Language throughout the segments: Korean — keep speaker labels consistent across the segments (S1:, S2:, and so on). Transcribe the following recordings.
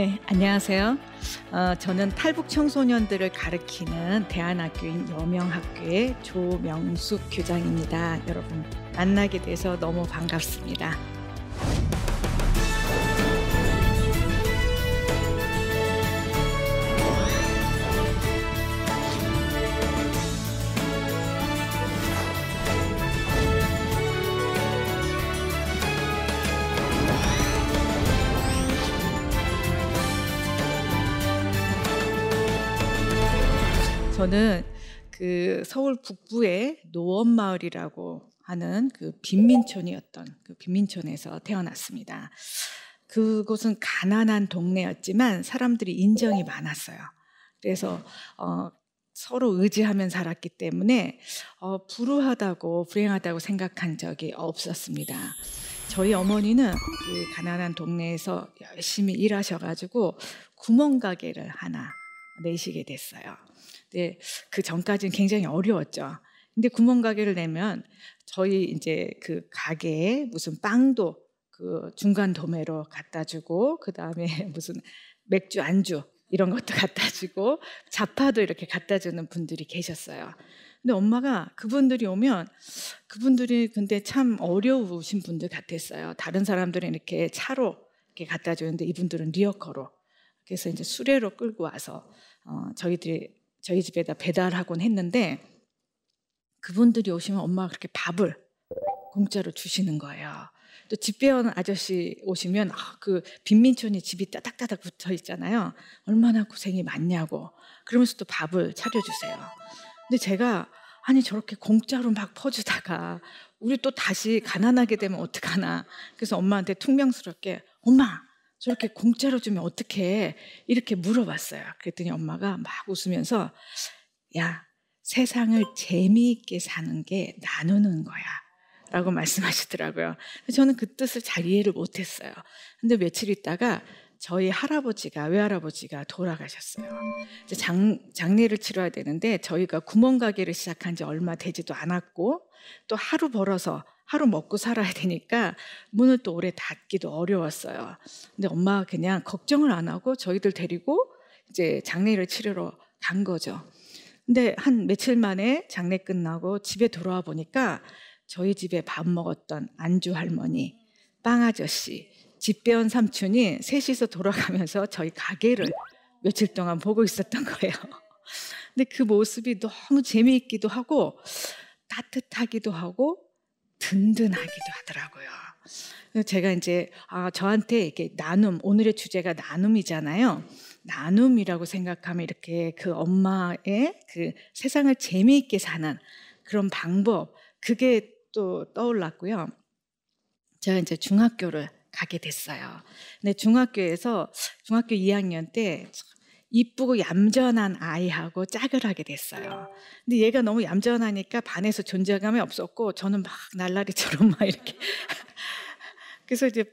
S1: 네, 안녕하세요. 어, 저는 탈북 청소년들을 가르치는 대안학교인 여명학교의 조명숙 교장입니다. 여러분 만나게 돼서 너무 반갑습니다. 서울 북부의 노원마을이라고 하는 그 빈민촌이었던 그 빈민촌에서 태어났습니다. 그곳은 가난한 동네였지만 사람들이 인정이 많았어요. 그래서 어, 서로 의지하면 살았기 때문에 어, 불우하다고 불행하다고 생각한 적이 없었습니다. 저희 어머니는 그 가난한 동네에서 열심히 일하셔가지고 구멍가게를 하나 내시게 됐어요. 네, 그 전까지는 굉장히 어려웠죠. 근데 구멍 가게를 내면 저희 이제 그 가게에 무슨 빵도 그 중간 도매로 갖다 주고 그 다음에 무슨 맥주 안주 이런 것도 갖다 주고 자파도 이렇게 갖다 주는 분들이 계셨어요. 근데 엄마가 그분들이 오면 그분들이 근데 참 어려우신 분들 같았어요. 다른 사람들은 이렇게 차로 이렇게 갖다 주는데 이분들은 리어커로 그래서 이제 수레로 끌고 와서 어, 저희들이 저희 집에다 배달하곤 했는데 그분들이 오시면 엄마가 그렇게 밥을 공짜로 주시는 거예요. 또 집배원 아저씨 오시면 아, 그 빈민촌이 집이 따닥따닥 붙어 있잖아요. 얼마나 고생이 많냐고. 그러면서 또 밥을 차려주세요. 근데 제가 아니 저렇게 공짜로 막 퍼주다가 우리 또 다시 가난하게 되면 어떡하나. 그래서 엄마한테 퉁명스럽게 엄마 저렇게 공짜로 주면 어떡해? 이렇게 물어봤어요. 그랬더니 엄마가 막 웃으면서 야 세상을 재미있게 사는 게 나누는 거야. 라고 말씀하시더라고요. 저는 그 뜻을 잘 이해를 못했어요. 근데 며칠 있다가 저희 할아버지가 외할아버지가 돌아가셨어요. 장, 장례를 치러야 되는데 저희가 구멍가게를 시작한 지 얼마 되지도 않았고 또 하루 벌어서 하루 먹고 살아야 되니까 문을 또 오래 닫기도 어려웠어요. 근데 엄마가 그냥 걱정을 안 하고 저희들 데리고 이제 장례를 치르러 간 거죠. 근데 한 며칠 만에 장례 끝나고 집에 돌아와 보니까 저희 집에 밥 먹었던 안주 할머니, 빵 아저씨, 집배원 삼촌이 셋이서 돌아가면서 저희 가게를 며칠 동안 보고 있었던 거예요. 근데 그 모습이 너무 재미있기도 하고 따뜻하기도 하고 든든하기도 하더라고요. 제가 이제 아, 저한테 이렇게 나눔 오늘의 주제가 나눔이잖아요. 나눔이라고 생각하면 이렇게 그 엄마의 그 세상을 재미있게 사는 그런 방법 그게 또 떠올랐고요. 제가 이제 중학교를 가게 됐어요. 근데 중학교에서 중학교 2학년 때 이쁘고 얌전한 아이하고 짝을 하게 됐어요. 근데 얘가 너무 얌전하니까 반에서 존재감이 없었고 저는 막 날라리처럼 막 이렇게 그래서 이제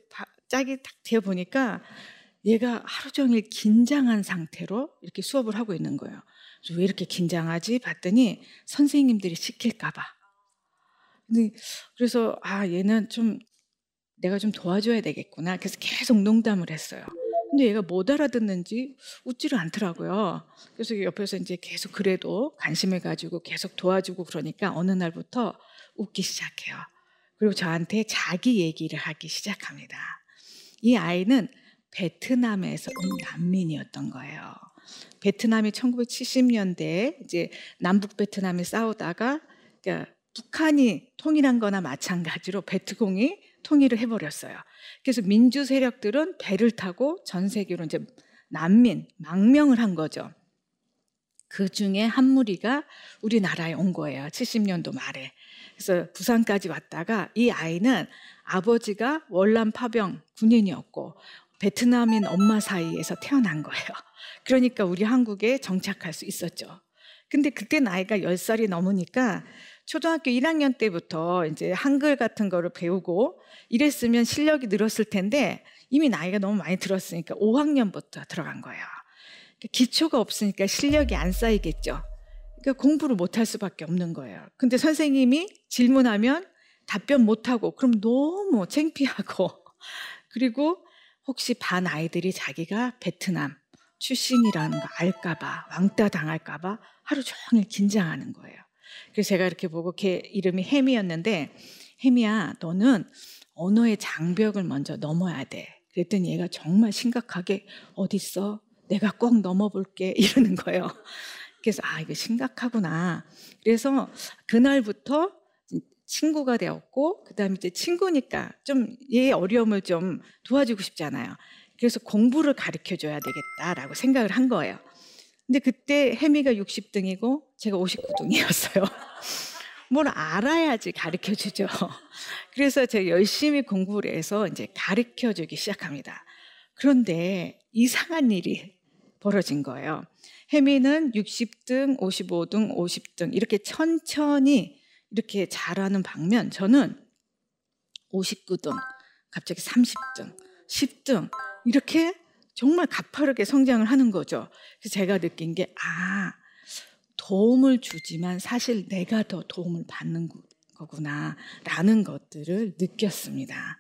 S1: 짝이 딱 되어 보니까 얘가 하루 종일 긴장한 상태로 이렇게 수업을 하고 있는 거예요. 왜 이렇게 긴장하지? 봤더니 선생님들이 시킬까봐. 근데 그래서 아 얘는 좀 내가 좀 도와줘야 되겠구나. 그래서 계속 농담을 했어요. 근데 얘가 못 알아듣는지 웃지를 않더라고요. 그래서 옆에서 이제 계속 그래도 관심을 가지고 계속 도와주고 그러니까 어느 날부터 웃기 시작해요. 그리고 저한테 자기 얘기를 하기 시작합니다. 이 아이는 베트남에서 온 난민이었던 거예요. 베트남이 1970년대에 이제 남북 베트남이 싸우다가 그러니까 북한이 통일한 거나 마찬가지로 베트공이 통일을 해버렸어요. 그래서 민주 세력들은 배를 타고 전 세계로 이제 난민, 망명을 한 거죠. 그 중에 한 무리가 우리나라에 온 거예요. 70년도 말에. 그래서 부산까지 왔다가 이 아이는 아버지가 월남 파병 군인이었고 베트남인 엄마 사이에서 태어난 거예요. 그러니까 우리 한국에 정착할 수 있었죠. 근데 그때 나이가 10살이 넘으니까 초등학교 1학년 때부터 이제 한글 같은 거를 배우고 이랬으면 실력이 늘었을 텐데 이미 나이가 너무 많이 들었으니까 5학년부터 들어간 거예요. 그러니까 기초가 없으니까 실력이 안 쌓이겠죠. 그러니까 공부를 못할 수밖에 없는 거예요. 근데 선생님이 질문하면 답변 못 하고 그럼 너무 창피하고 그리고 혹시 반 아이들이 자기가 베트남 출신이라는 거 알까봐 왕따 당할까봐 하루 종일 긴장하는 거예요. 그래서 제가 이렇게 보고 걔 이름이 햄이었는데 햄이야 너는 언어의 장벽을 먼저 넘어야 돼. 그랬더니 얘가 정말 심각하게 어딨어? 내가 꼭 넘어볼게 이러는 거예요. 그래서 아 이거 심각하구나. 그래서 그날부터 친구가 되었고 그다음에 이제 친구니까 좀얘 어려움을 좀 도와주고 싶잖아요. 그래서 공부를 가르쳐 줘야 되겠다라고 생각을 한 거예요. 근데 그때 혜미가 60등이고 제가 59등이었어요. 뭘 알아야지 가르쳐 주죠. 그래서 제가 열심히 공부를 해서 이제 가르쳐 주기 시작합니다. 그런데 이상한 일이 벌어진 거예요. 혜미는 60등, 55등, 50등 이렇게 천천히 이렇게 잘하는 방면 저는 59등, 갑자기 30등, 10등 이렇게 정말 가파르게 성장을 하는 거죠. 그래서 제가 느낀 게, 아, 도움을 주지만 사실 내가 더 도움을 받는 거구나, 라는 것들을 느꼈습니다.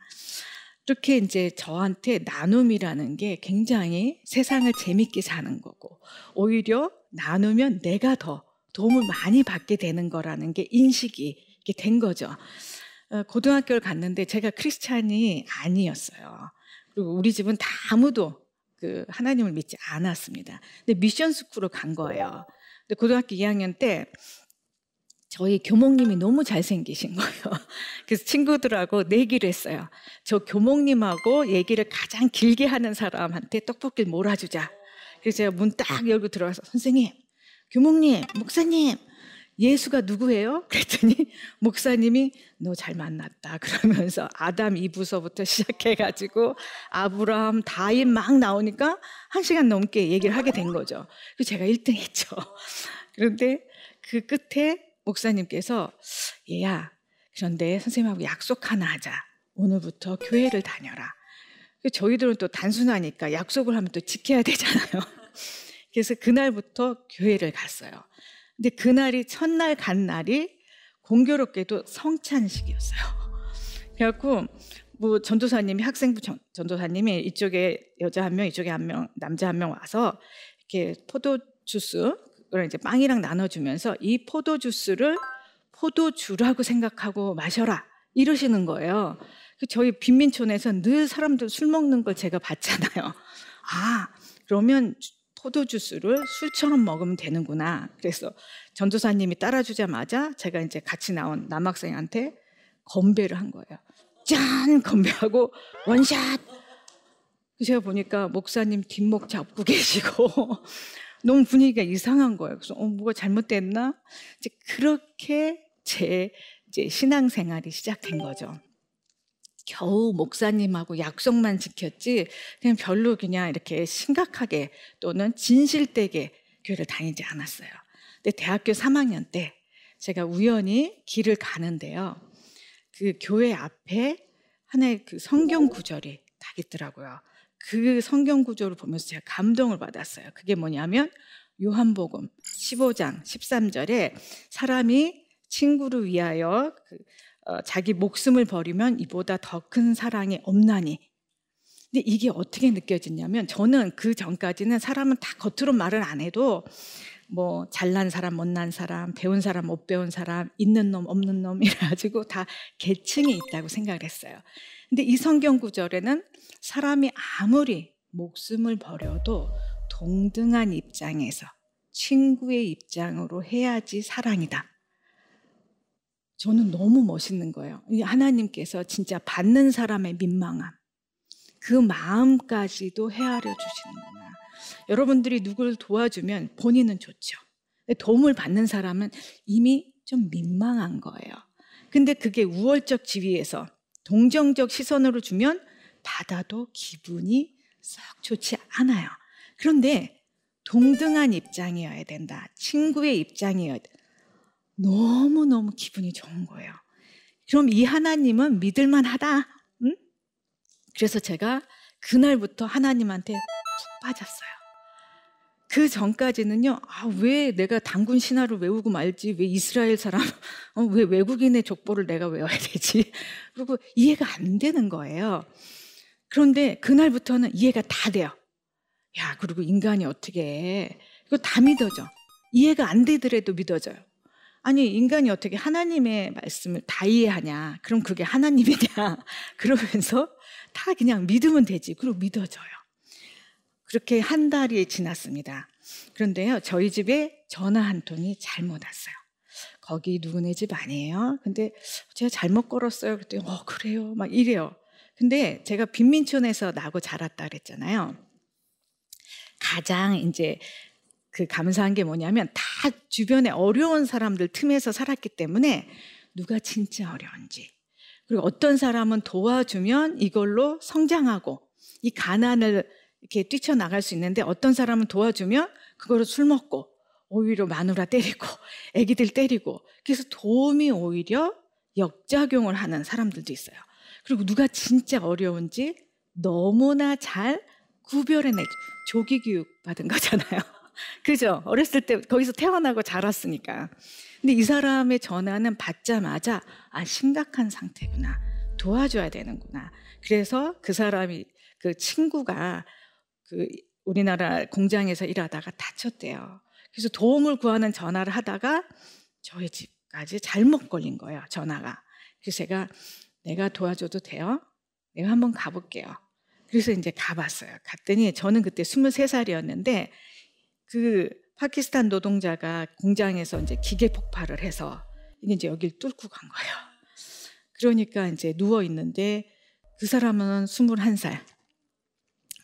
S1: 이렇게 이제 저한테 나눔이라는 게 굉장히 세상을 재밌게 사는 거고, 오히려 나누면 내가 더 도움을 많이 받게 되는 거라는 게 인식이 된 거죠. 어, 고등학교를 갔는데 제가 크리스찬이 아니었어요. 그리고 우리 집은 다 아무도 그 하나님을 믿지 않았습니다. 근데 미션 스쿨을 간 거예요. 근데 고등학교 2학년 때 저희 교목님이 너무 잘생기신 거예요. 그래서 친구들하고 내기를 했어요. 저 교목님하고 얘기를 가장 길게 하는 사람한테 떡볶이를 몰아주자. 그래서 제가 문 딱 열고 들어가서 선생님, 교목님, 목사님, 예수가 누구예요? 그랬더니 목사님이 너 잘 만났다. 그러면서 아담 이부서부터 시작해가지고 아브라함, 다인 막 나오니까 한 시간 넘게 얘기를 하게 된 거죠. 그래서 제가 1등 했죠. 그런데 그 끝에 목사님께서 얘야, 그런데 선생님하고 약속 하나 하자. 오늘부터 교회를 다녀라. 저희들은 또 단순하니까 약속을 하면 또 지켜야 되잖아요. 그래서 그날부터 교회를 갔어요. 근데 그날이 첫날 간 날이 공교롭게도 성찬식이었어요. 그래갖고 뭐 전도사님이 학생부 전, 전도사님이 이쪽에 여자 한 명, 이쪽에 한 명, 남자 한 명 와서 이렇게 포도 주스 그걸 이제 빵이랑 나눠주면서 이 포도 주스를 포도주라고 생각하고 마셔라 이러시는 거예요. 그 저희 빈민촌에서 늘 사람들 술 먹는 걸 제가 봤잖아요. 아 그러면 포도주스를 술처럼 먹으면 되는구나. 그래서 전도사님이 따라주자마자 제가 이제 같이 나온 남학생한테 건배를 한 거예요. 짠! 건배하고 원샷! 제가 보니까 목사님 뒷목 잡고 계시고 너무 분위기가 이상한 거예요. 그래서 어, 뭐가 잘못됐나? 이제 그렇게 제 이제 신앙생활이 시작된 거죠. 겨우 목사님하고 약속만 지켰지 그냥 별로 그냥 이렇게 심각하게 또는 진실되게 교회를 다니지 않았어요. 근데 대학교 3학년 때 제가 우연히 길을 가는데요. 그 교회 앞에 하나의 그 성경 구절이 딱 있더라고요. 그 성경 구절을 보면서 제가 감동을 받았어요. 그게 뭐냐면 요한복음 15장 13절에 사람이 친구를 위하여 그 어, 자기 목숨을 버리면 이보다 더 큰 사랑이 없나니. 근데 이게 어떻게 느껴지냐면 저는 그 전까지는 사람은 다 겉으로 말을 안 해도 뭐 잘난 사람, 못난 사람, 배운 사람, 못 배운 사람, 있는 놈, 없는 놈 이래가지고 다 계층이 있다고 생각을 했어요. 근데 이 성경 구절에는 사람이 아무리 목숨을 버려도 동등한 입장에서 친구의 입장으로 해야지 사랑이다. 저는 너무 멋있는 거예요. 하나님께서 진짜 받는 사람의 민망함, 그 마음까지도 헤아려 주시는구나. 여러분들이 누굴 도와주면 본인은 좋죠. 도움을 받는 사람은 이미 좀 민망한 거예요. 근데 그게 우월적 지위에서 동정적 시선으로 주면 받아도 기분이 썩 좋지 않아요. 그런데 동등한 입장이어야 된다. 친구의 입장이어야 된다. 너무너무 기분이 좋은 거예요. 그럼 이 하나님은 믿을만 하다. 응? 그래서 제가 그날부터 하나님한테 푹 빠졌어요. 그 전까지는요, 아, 왜 내가 당군 신화를 외우고 말지, 왜 이스라엘 사람, 어, 왜 외국인의 족보를 내가 외워야 되지? 그리고 이해가 안 되는 거예요. 그런데 그날부터는 이해가 다 돼요. 야, 그리고 인간이 어떻게 해. 이거 다 믿어져. 이해가 안 되더라도 믿어져요. 아니, 인간이 어떻게 하나님의 말씀을 다 이해하냐. 그럼 그게 하나님이냐. 그러면서 다 그냥 믿으면 되지. 그리고 믿어져요. 그렇게 한 달이 지났습니다. 그런데요, 저희 집에 전화 한 통이 잘못 왔어요. 거기 누구네 집 아니에요? 근데 제가 잘못 걸었어요. 그랬더니, 어, 그래요. 막 이래요. 근데 제가 빈민촌에서 나고 자랐다 그랬잖아요. 가장 이제 그 감사한 게 뭐냐면 다 주변에 어려운 사람들 틈에서 살았기 때문에 누가 진짜 어려운지 그리고 어떤 사람은 도와주면 이걸로 성장하고 이 가난을 이렇게 뛰쳐나갈 수 있는데 어떤 사람은 도와주면 그거로 술 먹고 오히려 마누라 때리고 애기들 때리고 그래서 도움이 오히려 역작용을 하는 사람들도 있어요. 그리고 누가 진짜 어려운지 너무나 잘 구별해내 조기 교육 받은 거잖아요. 그죠? 어렸을 때 거기서 태어나고 자랐으니까. 근데 이 사람의 전화는 받자마자 아 심각한 상태구나. 도와줘야 되는구나. 그래서 그 사람이 그 친구가 그 우리나라 공장에서 일하다가 다쳤대요. 그래서 도움을 구하는 전화를 하다가 저희 집까지 잘못 걸린 거예요. 전화가. 그래서 제가 내가 도와줘도 돼요? 내가 한번 가볼게요. 그래서 이제 가봤어요. 갔더니 저는 그때 23살이었는데 그 파키스탄 노동자가 공장에서 이제 기계 폭발을 해서 이제 여길 뚫고 간 거예요. 그러니까 이제 누워 있는데 그 사람은 21살.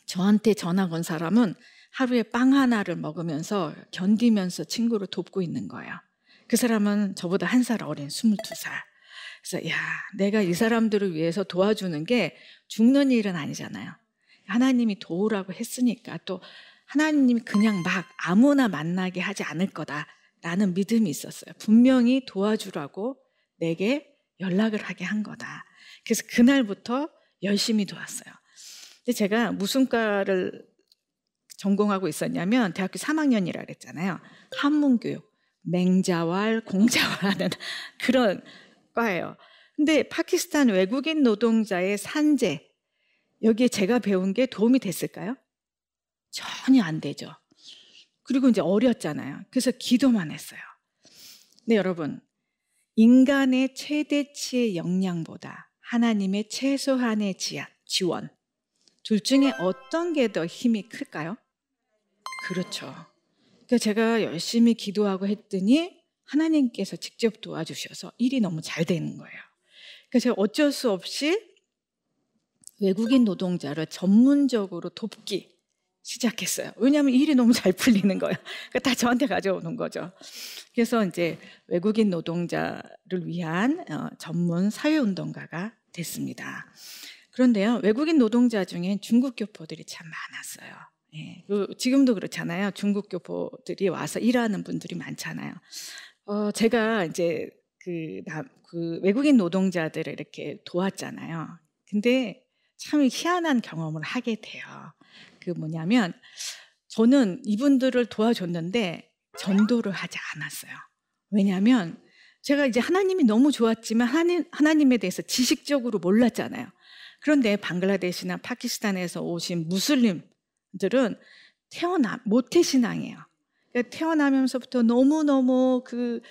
S1: 저한테 전화 건 사람은 하루에 빵 하나를 먹으면서 견디면서 친구를 돕고 있는 거예요. 그 사람은 저보다 한 살 어린 22살. 그래서 야, 내가 이 사람들을 위해서 도와주는 게 죽는 일은 아니잖아요. 하나님이 도우라고 했으니까 또 하나님이 그냥 막 아무나 만나게 하지 않을 거다라는 믿음이 있었어요. 분명히 도와주라고 내게 연락을 하게 한 거다. 그래서 그날부터 열심히 도왔어요. 근데 제가 무슨 과를 전공하고 있었냐면 대학교 3학년이라 그랬잖아요. 한문교육, 맹자왈, 공자왈하는 그런 과예요. 근데 파키스탄 외국인 노동자의 산재 여기에 제가 배운 게 도움이 됐을까요? 전혀 안 되죠. 그리고 이제 어렸잖아요. 그래서 기도만 했어요. 네, 여러분. 인간의 최대치의 역량보다 하나님의 최소한의 지원. 둘 중에 어떤 게 더 힘이 클까요? 그렇죠. 그러니까 제가 열심히 기도하고 했더니 하나님께서 직접 도와주셔서 일이 너무 잘 되는 거예요. 그래서 제가 어쩔 수 없이 외국인 노동자를 전문적으로 돕기 시작했어요. 왜냐하면 일이 너무 잘 풀리는 거예요. 그러니까 다 저한테 가져오는 거죠. 그래서 이제 외국인 노동자를 위한 어, 전문 사회운동가가 됐습니다. 그런데요, 외국인 노동자 중에 중국 교포들이 참 많았어요. 예, 그 지금도 그렇잖아요. 중국 교포들이 와서 일하는 분들이 많잖아요. 어, 제가 이제 그, 나, 그 외국인 노동자들을 이렇게 도왔잖아요. 근데 참 희한한 경험을 하게 돼요. 그 뭐냐면 저는 이분들을 도와줬는데 전도를 하지 않았어요. 왜냐하면 제가 이제 하나님이 너무 좋았지만 하나님, 하나님에 대해서 지식적으로 몰랐잖아요. 그런데 방글라데시나 파키스탄에서 오신 무슬림들은 태어나 모태 신앙이에요. 그러니까 태어나면서부터 너무 너무 그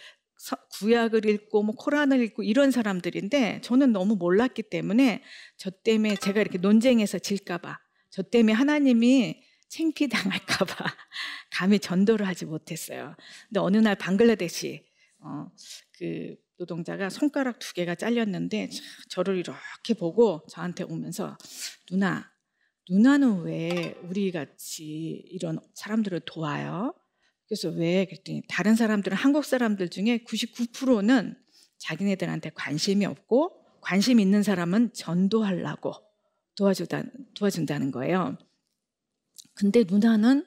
S1: 구약을 읽고 뭐 코란을 읽고 이런 사람들인데 저는 너무 몰랐기 때문에 저 때문에 제가 이렇게 논쟁에서 질까봐 저 때문에 하나님이 챙피 당할까봐 감히 전도를 하지 못했어요. 근데 어느 날 방글라데시 어, 그 노동자가 손가락 두 개가 잘렸는데 저를 이렇게 보고 저한테 오면서 누나 누나는 왜 우리 같이 이런 사람들을 도와요? 그래서 왜 그랬더니 다른 사람들은 한국 사람들 중에 99%는 자기네들한테 관심이 없고 관심 있는 사람은 전도하려고 도와주다, 도와준다는 거예요. 근데 누나는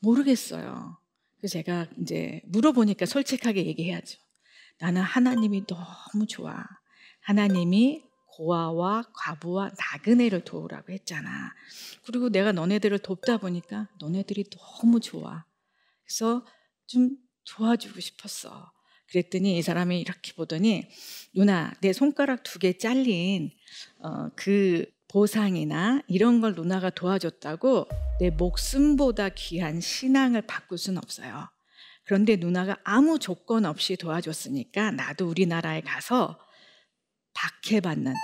S1: 모르겠어요. 그래서 제가 이제 물어보니까 솔직하게 얘기해야죠. 나는 하나님이 너무 좋아. 하나님이 고아와 과부와 나그네를 도우라고 했잖아. 그리고 내가 너네들을 돕다 보니까 너네들이 너무 좋아. 그래서 좀 도와주고 싶었어. 그랬더니 이 사람이 이렇게 보더니 누나 내 손가락 두 개 잘린 어, 그 보상이나 이런 걸 누나가 도와줬다고 내 목숨보다 귀한 신앙을 바꿀 수는 없어요. 그런데 누나가 아무 조건 없이 도와줬으니까 나도 우리나라에 가서 박해받는,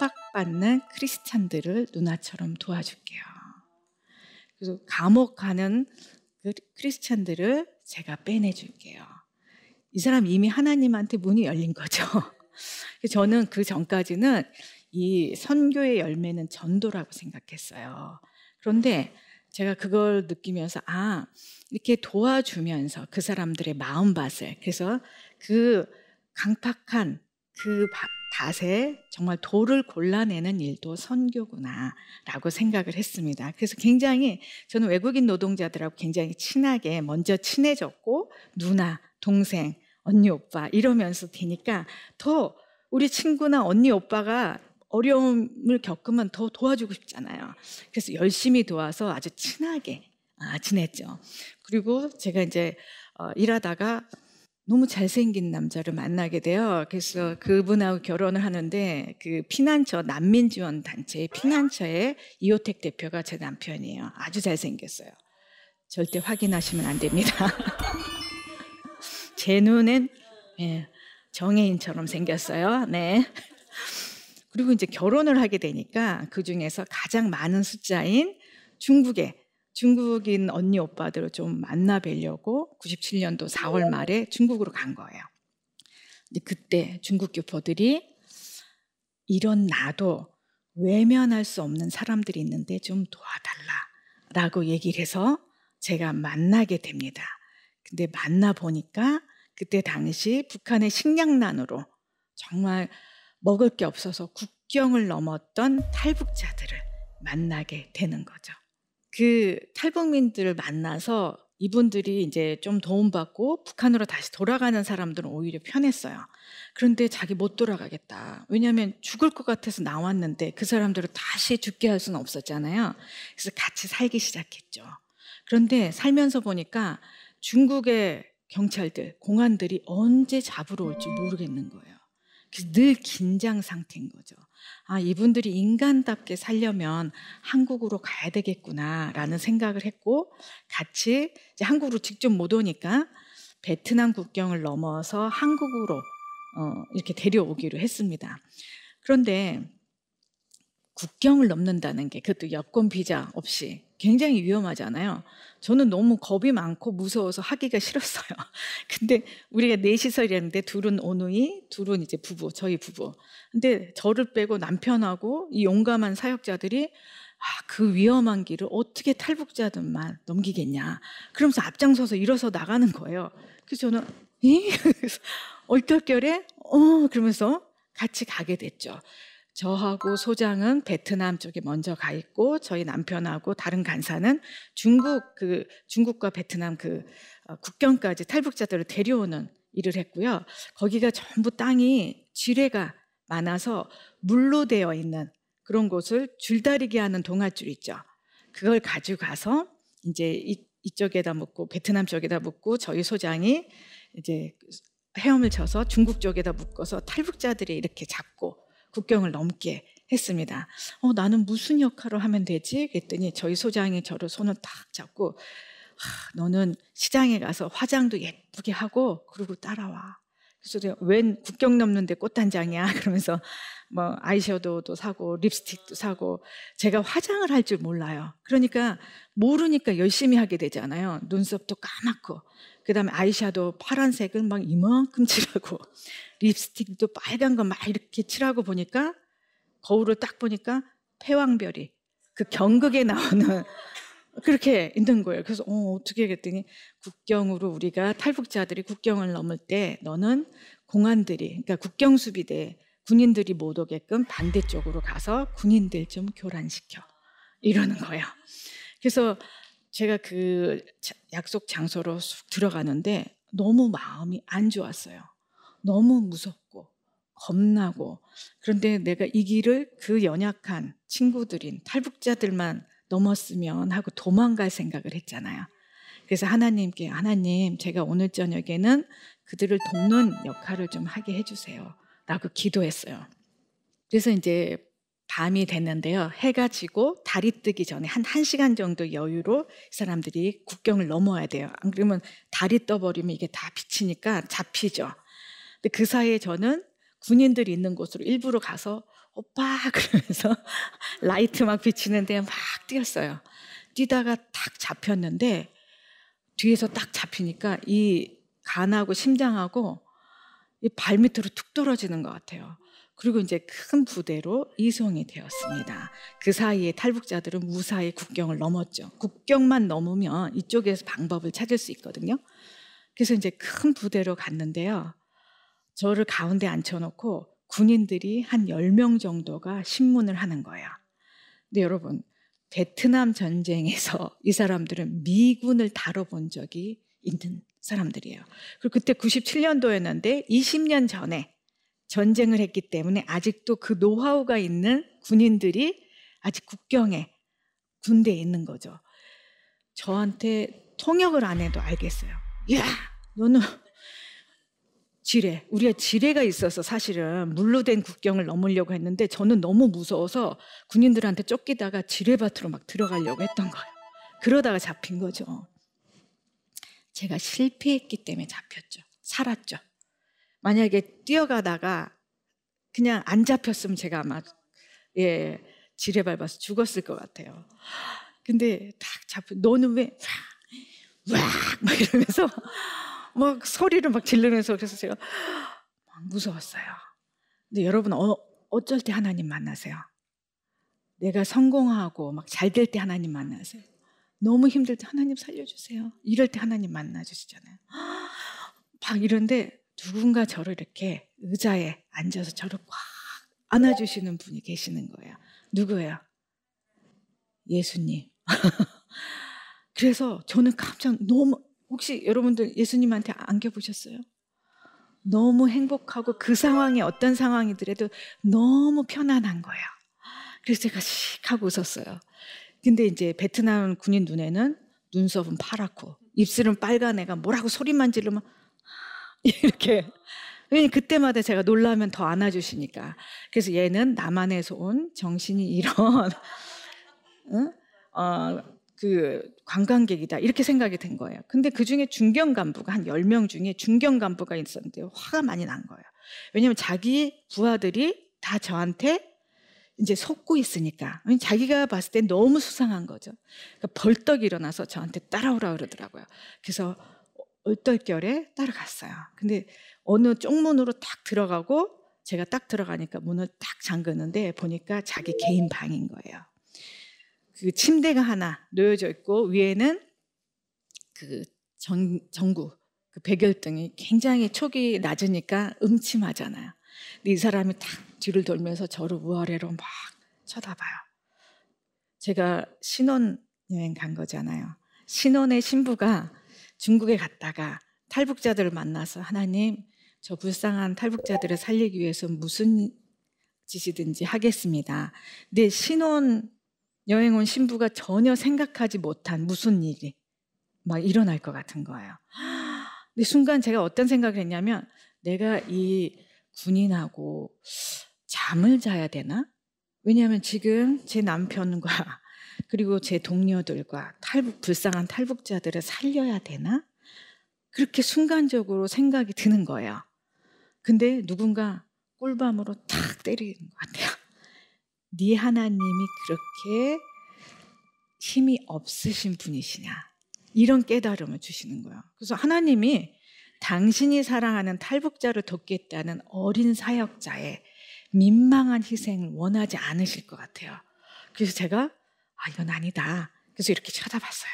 S1: 핍박받는 크리스찬들을 누나처럼 도와줄게요. 그래서 감옥 가는 그 크리스찬들을 제가 빼내줄게요. 이 사람 이미 하나님한테 문이 열린 거죠. 저는 그 전까지는 이 선교의 열매는 전도라고 생각했어요. 그런데 제가 그걸 느끼면서 아 이렇게 도와주면서 그 사람들의 마음밭을 그래서 그 강팍한 그 밭에 정말 돌을 골라내는 일도 선교구나라고 생각을 했습니다. 그래서 굉장히 저는 외국인 노동자들하고 굉장히 친하게 먼저 친해졌고 누나, 동생, 언니, 오빠 이러면서 되니까 더 우리 친구나 언니, 오빠가 어려움을 겪으면 더 도와주고 싶잖아요. 그래서 열심히 도와서 아주 친하게 아, 지냈죠. 그리고 제가 이제 어, 일하다가 너무 잘생긴 남자를 만나게 돼요. 그래서 그분하고 결혼을 하는데 그 피난처 난민 지원 단체의 피난처의 이호택 대표가 제 남편이에요. 아주 잘생겼어요. 절대 확인하시면 안 됩니다. 제 눈엔 예, 정혜인처럼 생겼어요. 네. 그리고 이제 결혼을 하게 되니까 그 중에서 가장 많은 숫자인 중국에 중국인 언니 오빠들을 좀 만나 뵈려고 97년도 4월 말에 중국으로 간 거예요. 근데 그때 중국 교포들이 이런 나도 외면할 수 없는 사람들이 있는데 좀 도와달라라고 얘기를 해서 제가 만나게 됩니다. 근데 만나 보니까 그때 당시 북한의 식량난으로 정말 먹을 게 없어서 국경을 넘었던 탈북자들을 만나게 되는 거죠. 그 탈북민들을 만나서 이분들이 이제 좀 도움받고 북한으로 다시 돌아가는 사람들은 오히려 편했어요. 그런데 자기 못 돌아가겠다. 왜냐하면 죽을 것 같아서 나왔는데 그 사람들을 다시 죽게 할 수는 없었잖아요. 그래서 같이 살기 시작했죠. 그런데 살면서 보니까 중국의 경찰들, 공안들이 언제 잡으러 올지 모르겠는 거예요. 늘 긴장 상태인 거죠. 아, 이분들이 인간답게 살려면 한국으로 가야 되겠구나라는 생각을 했고 같이 이제 한국으로 직접 못 오니까 베트남 국경을 넘어서 한국으로 어, 이렇게 데려오기로 했습니다. 그런데 국경을 넘는다는 게 그것도 여권 비자 없이 굉장히 위험하잖아요. 저는 너무 겁이 많고 무서워서 하기가 싫었어요. 근데 우리가 넷이서 일했는데 둘은 오누이, 둘은 이제 부부, 저희 부부. 근데 저를 빼고 남편하고 이 용감한 사역자들이 아, 그 위험한 길을 어떻게 탈북자들만 넘기겠냐. 그러면서 앞장서서 일어서 나가는 거예요. 그래서 저는, 이? 얼떨결에, 어, 그러면서 같이 가게 됐죠. 저하고 소장은 베트남 쪽에 먼저 가 있고 저희 남편하고 다른 간사는 중국 그 중국과 베트남 그 어, 국경까지 탈북자들을 데려오는 일을 했고요. 거기가 전부 땅이 지뢰가 많아서 물로 되어 있는 그런 곳을 줄다리기 하는 동아줄 있죠. 그걸 가지고 가서 이제 이, 이쪽에다 묻고 베트남 쪽에다 묻고 저희 소장이 이제 헤엄을 쳐서 중국 쪽에다 묶어서 탈북자들이 이렇게 잡고 국경을 넘게 했습니다. 어, 나는 무슨 역할을 하면 되지? 그랬더니 저희 소장이 저를 손을 탁 잡고 하, 너는 시장에 가서 화장도 예쁘게 하고 그리고 따라와. 그래서 웬 국경 넘는데 꽃단장이야? 그러면서 뭐 아이섀도우도 사고 립스틱도 사고 제가 화장을 할 줄 몰라요. 그러니까 모르니까 열심히 하게 되잖아요. 눈썹도 까맣고 그 다음에 아이섀도우 파란색은 막 이만큼 칠하고 립스틱도 빨간 거 막 이렇게 칠하고 보니까 거울을 딱 보니까 패왕별이 그 경극에 나오는 그렇게 있는 거예요. 그래서 어, 어떻게 했더니 국경으로 우리가 탈북자들이 국경을 넘을 때 너는 공안들이 그러니까 국경 수비대 군인들이 못 오게끔 반대쪽으로 가서 군인들 좀 교란시켜 이러는 거예요. 그래서 제가 그 약속 장소로 쑥 들어가는데 너무 마음이 안 좋았어요. 너무 무섭고 겁나고 그런데 내가 이 길을 그 연약한 친구들인 탈북자들만 넘었으면 하고 도망갈 생각을 했잖아요. 그래서 하나님께 하나님 제가 오늘 저녁에는 그들을 돕는 역할을 좀 하게 해주세요. 라고 기도했어요. 그래서 이제 밤이 됐는데요. 해가 지고 달이 뜨기 전에 한 1시간 정도 여유로 사람들이 국경을 넘어야 돼요. 안 그러면 달이 떠버리면 이게 다 비치니까 잡히죠. 근데 그 사이에 저는 군인들이 있는 곳으로 일부러 가서 오빠 그러면서 라이트 막 비치는데 막 뛰었어요. 뛰다가 딱 잡혔는데 뒤에서 딱 잡히니까 이 간하고 심장하고 이 발밑으로 툭 떨어지는 것 같아요. 그리고 이제 큰 부대로 이송이 되었습니다. 그 사이에 탈북자들은 무사히 국경을 넘었죠. 국경만 넘으면 이쪽에서 방법을 찾을 수 있거든요. 그래서 이제 큰 부대로 갔는데요. 저를 가운데 앉혀놓고 군인들이 한 10명 정도가 신문을 하는 거예요. 근데 여러분, 베트남 전쟁에서 이 사람들은 미군을 다뤄본 적이 있는 사람들이에요. 그리고 그때 97년도였는데 20년 전에 전쟁을 했기 때문에 아직도 그 노하우가 있는 군인들이 아직 국경에 군대에 있는 거죠. 저한테 통역을 안 해도 알겠어요. 야, 너는 지뢰, 우리가 지뢰가 있어서 사실은 물로 된 국경을 넘으려고 했는데 저는 너무 무서워서 군인들한테 쫓기다가 지뢰밭으로 막 들어가려고 했던 거예요. 그러다가 잡힌 거죠. 제가 실패했기 때문에 잡혔죠. 살았죠. 만약에 뛰어가다가 그냥 안 잡혔으면 제가 아마 예 지뢰 밟아서 죽었을 것 같아요. 근데 딱 잡혀 너는 왜 와!막 이러면서 막 소리를 막 지르면서 그래서 제가 막 무서웠어요. 근데 여러분 어, 어쩔 때 하나님 만나세요? 내가 성공하고 막 잘 될 때 하나님 만나세요. 너무 힘들 때 하나님 살려주세요. 이럴 때 하나님 만나주시잖아요. 막 이런데 누군가 저를 이렇게 의자에 앉아서 저를 꽉 안아주시는 분이 계시는 거예요. 누구예요? 예수님. 그래서 저는 깜짝 너무 혹시 여러분들 예수님한테 안겨보셨어요? 너무 행복하고 그 상황이 어떤 상황이더라도 너무 편안한 거예요. 그래서 제가 씩 하고 웃었어요. 근데 이제 베트남 군인 눈에는 눈썹은 파랗고 입술은 빨간 애가 뭐라고 소리만 지르면 이렇게 왜냐면 그때마다 제가 놀라면 더 안아주시니까 그래서 얘는 남한에서 온 정신이 이런 응? 어, 그 관광객이다 이렇게 생각이 된 거예요. 근데 그 중에 중견 간부가 한 10명 중에 중견 간부가 있었는데 화가 많이 난 거예요. 왜냐면 자기 부하들이 다 저한테 이제 속고 있으니까 자기가 봤을 때 너무 수상한 거죠. 그러니까 벌떡 일어나서 저한테 따라오라 그러더라고요. 그래서 얼떨결에 따라갔어요. 근데 어느 쪽문으로 딱 들어가고 제가 딱 들어가니까 문을 딱 잠그는데 보니까 자기 개인 방인 거예요. 그 침대가 하나 놓여져 있고 위에는 그 전, 전구 그 백열등이 굉장히 촉이 낮으니까 음침하잖아요. 근데 이 사람이 딱 뒤를 돌면서 저를 우아래로 막 쳐다봐요. 제가 신혼 여행 간 거잖아요. 신혼의 신부가 중국에 갔다가 탈북자들을 만나서 하나님 저 불쌍한 탈북자들을 살리기 위해서 무슨 짓이든지 하겠습니다. 근데 신혼 여행 온 신부가 전혀 생각하지 못한 무슨 일이 막 일어날 것 같은 거예요. 근데 순간 제가 어떤 생각을 했냐면 내가 이 군인하고 잠을 자야 되나? 왜냐하면 지금 제 남편과 그리고 제 동료들과 탈북 불쌍한 탈북자들을 살려야 되나? 그렇게 순간적으로 생각이 드는 거예요. 근데 누군가 꿀밤으로 탁 때리는 것 같아요. 네 하나님이 그렇게 힘이 없으신 분이시냐? 이런 깨달음을 주시는 거예요. 그래서 하나님이 당신이 사랑하는 탈북자를 돕겠다는 어린 사역자의 민망한 희생을 원하지 않으실 것 같아요. 그래서 제가 아 이건 아니다. 그래서 이렇게 쳐다봤어요.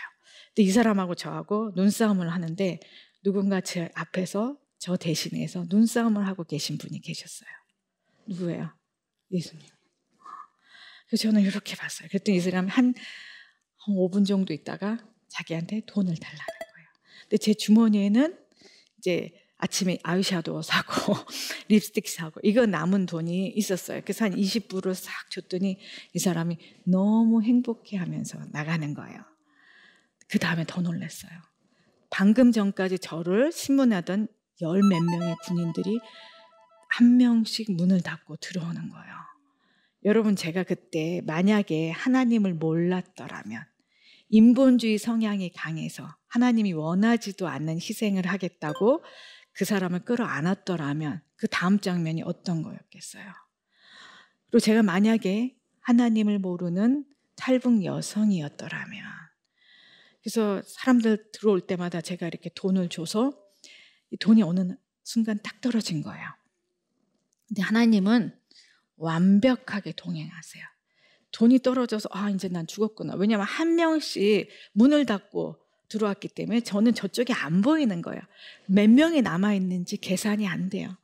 S1: 근데 이 사람하고 저하고 눈싸움을 하는데 누군가 제 앞에서 저 대신해서 눈싸움을 하고 계신 분이 계셨어요. 누구예요? 예수님. 그래서 저는 이렇게 봤어요. 그랬더니 이 사람이 한, 한 5분 정도 있다가 자기한테 돈을 달라는 거예요. 근데 제 주머니에는 이제 아침에 아이샤도우 사고 립스틱 사고 이거 남은 돈이 있었어요. 그래서 한 20불을 싹 줬더니 이 사람이 너무 행복해 하면서 나가는 거예요. 그 다음에 더 놀랐어요. 방금 전까지 저를 신문하던 열 몇 명의 군인들이 한 명씩 문을 닫고 들어오는 거예요. 여러분 제가 그때 만약에 하나님을 몰랐더라면 인본주의 성향이 강해서 하나님이 원하지도 않는 희생을 하겠다고 그 사람을 끌어안았더라면 그 다음 장면이 어떤 거였겠어요? 그리고 제가 만약에 하나님을 모르는 탈북 여성이었더라면 그래서 사람들 들어올 때마다 제가 이렇게 돈을 줘서 돈이 어느 순간 딱 떨어진 거예요. 근데 하나님은 완벽하게 동행하세요. 돈이 떨어져서 아 이제 난 죽었구나. 왜냐하면 한 명씩 문을 닫고 들어왔기 때문에 저는 저쪽이 안 보이는 거예요. 몇 명이 남아 있는지 계산이 안 돼요.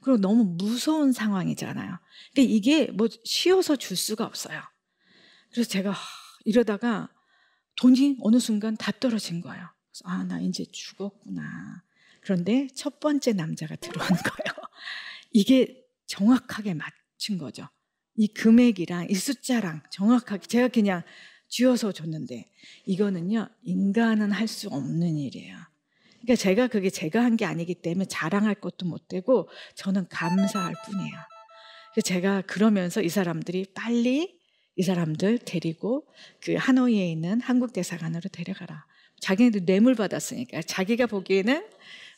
S1: 그리고 너무 무서운 상황이잖아요. 근데 이게 뭐 쉬어서 줄 수가 없어요. 그래서 제가 이러다가 돈이 어느 순간 다 떨어진 거예요. 아, 나 이제 죽었구나. 그런데 첫 번째 남자가 들어온 거예요. 이게 정확하게 맞춘 거죠. 이 금액이랑 이 숫자랑 정확하게 제가 그냥 쥐어서 줬는데 이거는요 인간은 할 수 없는 일이에요. 그러니까 제가 그게 제가 한 게 아니기 때문에 자랑할 것도 못 되고 저는 감사할 뿐이에요. 제가 그러면서 이 사람들이 빨리 이 사람들 데리고 그 하노이에 있는 한국 대사관으로 데려가라. 자기네들 뇌물 받았으니까 자기가 보기에는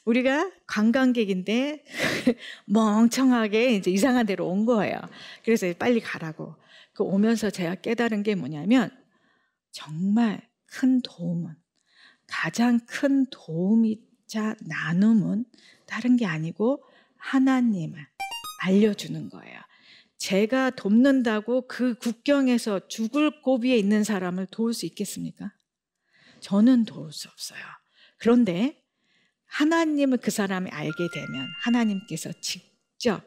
S1: 우리가 관광객인데 멍청하게 이제 이상한 데로 온 거예요. 그래서 빨리 가라고. 그 오면서 제가 깨달은 게 뭐냐면 정말 큰 도움은 가장 큰 도움이자 나눔은 다른 게 아니고 하나님을 알려주는 거예요. 제가 돕는다고 그 국경에서 죽을 고비에 있는 사람을 도울 수 있겠습니까? 저는 도울 수 없어요. 그런데 하나님을 그 사람이 알게 되면 하나님께서 직접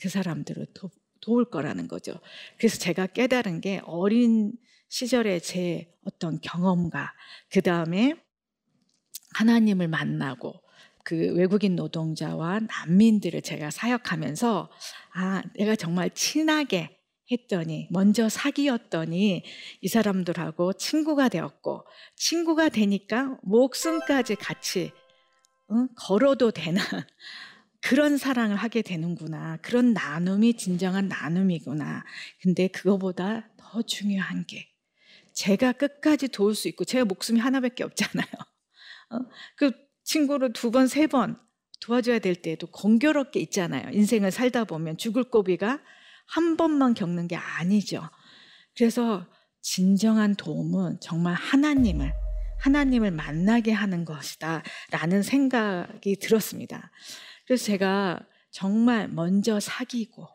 S1: 그 사람들을 도, 도울 거라는 거죠. 그래서 제가 깨달은 게 어린 시절의 제 어떤 경험과 그 다음에 하나님을 만나고 그 외국인 노동자와 난민들을 제가 사역하면서 아, 내가 정말 친하게 했더니 먼저 사귀었더니 이 사람들하고 친구가 되었고 친구가 되니까 목숨까지 같이 응? 걸어도 되는 그런 사랑을 하게 되는구나. 그런 나눔이 진정한 나눔이구나. 근데 그거보다 더 중요한 게 제가 끝까지 도울 수 있고 제가 목숨이 하나밖에 없잖아요. 어? 그 친구를 두 번, 세 번 도와줘야 될 때에도 공교롭게 있잖아요. 인생을 살다 보면 죽을 고비가 한 번만 겪는 게 아니죠. 그래서 진정한 도움은 정말 하나님을 하나님을 만나게 하는 것이다. 라는 생각이 들었습니다. 그래서 제가 정말 먼저 사귀고,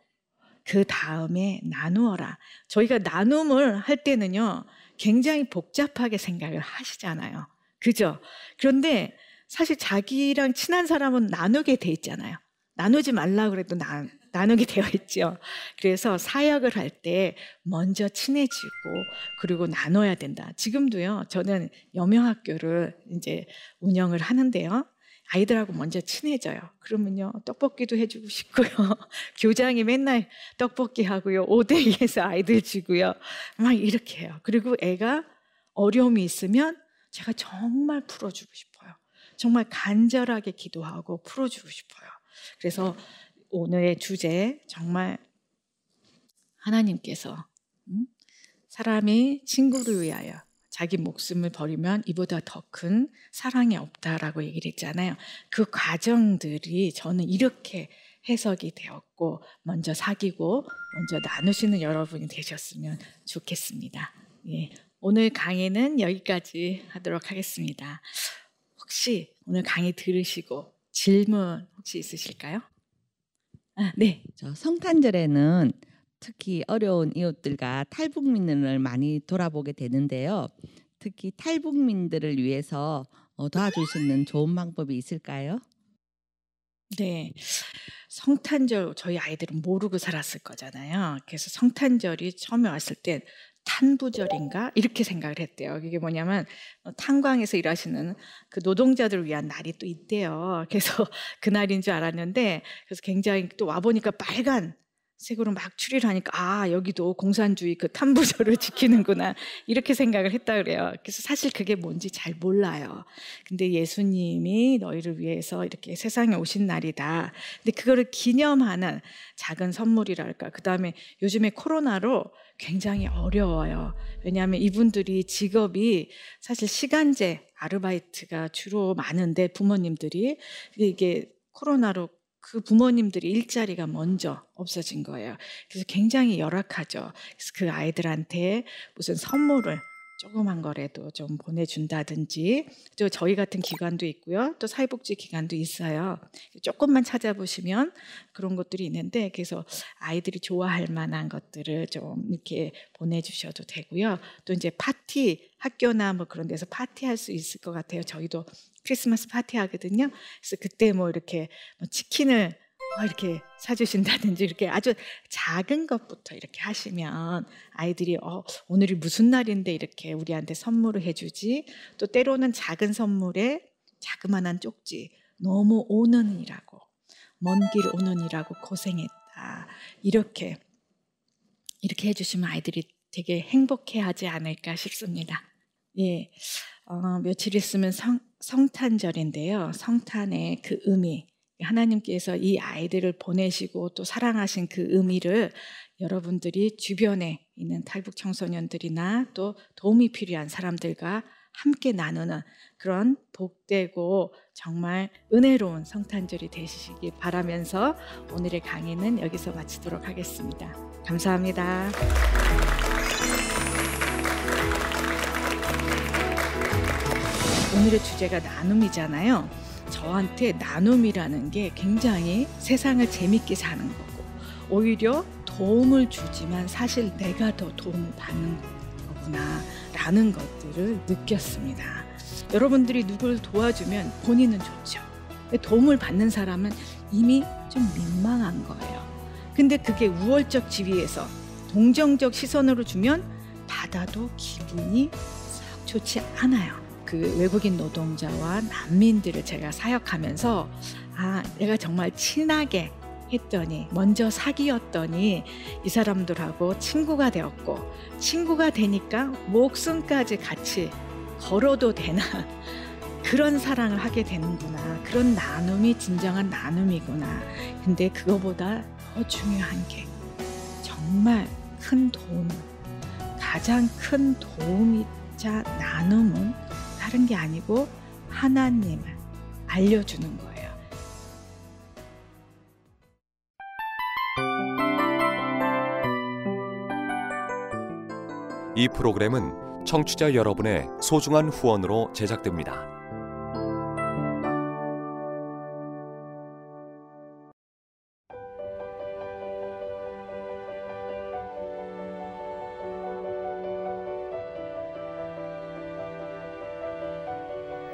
S1: 그 다음에 나누어라. 저희가 나눔을 할 때는요, 굉장히 복잡하게 생각을 하시잖아요. 그죠? 그런데 사실 자기랑 친한 사람은 나누게 돼 있잖아요. 나누지 말라 그래도 나, 나누게 되어 있죠. 그래서 사역을 할 때 먼저 친해지고 그리고 나눠야 된다. 지금도요. 저는 여명학교를 이제 운영을 하는데요. 아이들하고 먼저 친해져요. 그러면요, 떡볶이도 해주고 싶고요. 교장이 맨날 떡볶이 하고요. 오대기에서 아이들 주고요. 막 이렇게 해요. 그리고 애가 어려움이 있으면 제가 정말 풀어주고 싶어요. 정말 간절하게 기도하고 풀어주고 싶어요. 그래서 오늘의 주제 정말 하나님께서 음? 사람이 친구를 위하여 자기 목숨을 버리면 이보다 더 큰 사랑이 없다라고 얘기를 했잖아요. 그 과정들이 저는 이렇게 해석이 되었고 먼저 사귀고 먼저 나누시는 여러분이 되셨으면 좋겠습니다. 예, 오늘 강의는 여기까지 하도록 하겠습니다. 혹시 오늘 강의 들으시고 질문 혹시 있으실까요?
S2: 아, 네. 저 성탄절에는 특히 어려운 이웃들과 탈북민을 많이 돌아보게 되는데요. 특히 탈북민들을 위해서 어, 도와줄 수 있는 좋은 방법이 있을까요?
S1: 네. 성탄절 저희 아이들은 모르고 살았을 거잖아요. 그래서 성탄절이 처음에 왔을 때 탄부절인가 이렇게 생각을 했대요. 이게 뭐냐면 어, 탄광에서 일하시는 그 노동자들을 위한 날이 또 있대요. 그래서 그 날인 줄 알았는데 그래서 굉장히 또 와 보니까 빨간 색으로 막 추리를 하니까 아 여기도 공산주의 그 탐부조를 지키는구나 이렇게 생각을 했다 그래요. 그래서 사실 그게 뭔지 잘 몰라요. 근데 예수님이 너희를 위해서 이렇게 세상에 오신 날이다. 근데 그거를 기념하는 작은 선물이랄까. 그 다음에 요즘에 코로나로 굉장히 어려워요. 왜냐하면 이분들이 직업이 사실 시간제 아르바이트가 주로 많은데 부모님들이 이게 코로나로 그 부모님들이 일자리가 먼저 없어진 거예요. 그래서 굉장히 열악하죠. 그래서 그 아이들한테 무슨 선물을 조그만 거라도 좀 보내준다든지 또 저희 같은 기관도 있고요. 또 사회복지 기관도 있어요. 조금만 찾아보시면 그런 것들이 있는데 그래서 아이들이 좋아할 만한 것들을 좀 이렇게 보내주셔도 되고요. 또 이제 파티 학교나 뭐 그런 데서 파티할 수 있을 것 같아요. 저희도 크리스마스 파티 하거든요. 그래서 그때 뭐 이렇게 뭐 치킨을 어, 이렇게 사주신다든지 이렇게 아주 작은 것부터 이렇게 하시면 아이들이 어, 오늘이 무슨 날인데 이렇게 우리한테 선물을 해주지 또 때로는 작은 선물에 자그마한 쪽지 너무 오는이라고 먼 길 오는이라고 고생했다 이렇게 이렇게 해주시면 아이들이 되게 행복해하지 않을까 싶습니다. 예, 어, 며칠 있으면 성, 성탄절인데요. 성탄의 그 의미 하나님께서 이 아이들을 보내시고 또 사랑하신 그 의미를 여러분들이 주변에 있는 탈북 청소년들이나 또 도움이 필요한 사람들과 함께 나누는 그런 복되고 정말 은혜로운 성탄절이 되시기 바라면서 오늘의 강의는 여기서 마치도록 하겠습니다. 감사합니다. 오늘의 주제가 나눔이잖아요. 저한테 나눔이라는 게 굉장히 세상을 재밌게 사는 거고 오히려 도움을 주지만 사실 내가 더 도움을 받는 거구나 라는 것들을 느꼈습니다. 여러분들이 누굴 도와주면 본인은 좋죠. 도움을 받는 사람은 이미 좀 민망한 거예요. 근데 그게 우월적 지위에서 동정적 시선으로 주면 받아도 기분이 썩 좋지 않아요. 그 외국인 노동자와 난민들을 제가 사역하면서 아, 내가 정말 친하게 했더니 먼저 사귀었더니 이 사람들하고 친구가 되었고 친구가 되니까 목숨까지 같이 걸어도 되나? 그런 사랑을 하게 되는구나. 그런 나눔이 진정한 나눔이구나. 근데 그거보다 더 중요한 게 정말 큰 도움 가장 큰 도움이자 나눔은 다른 게 아니고 하나님을 알려주는 거예요.
S3: 이 프로그램은 청취자 여러분의 소중한 후원으로 제작됩니다.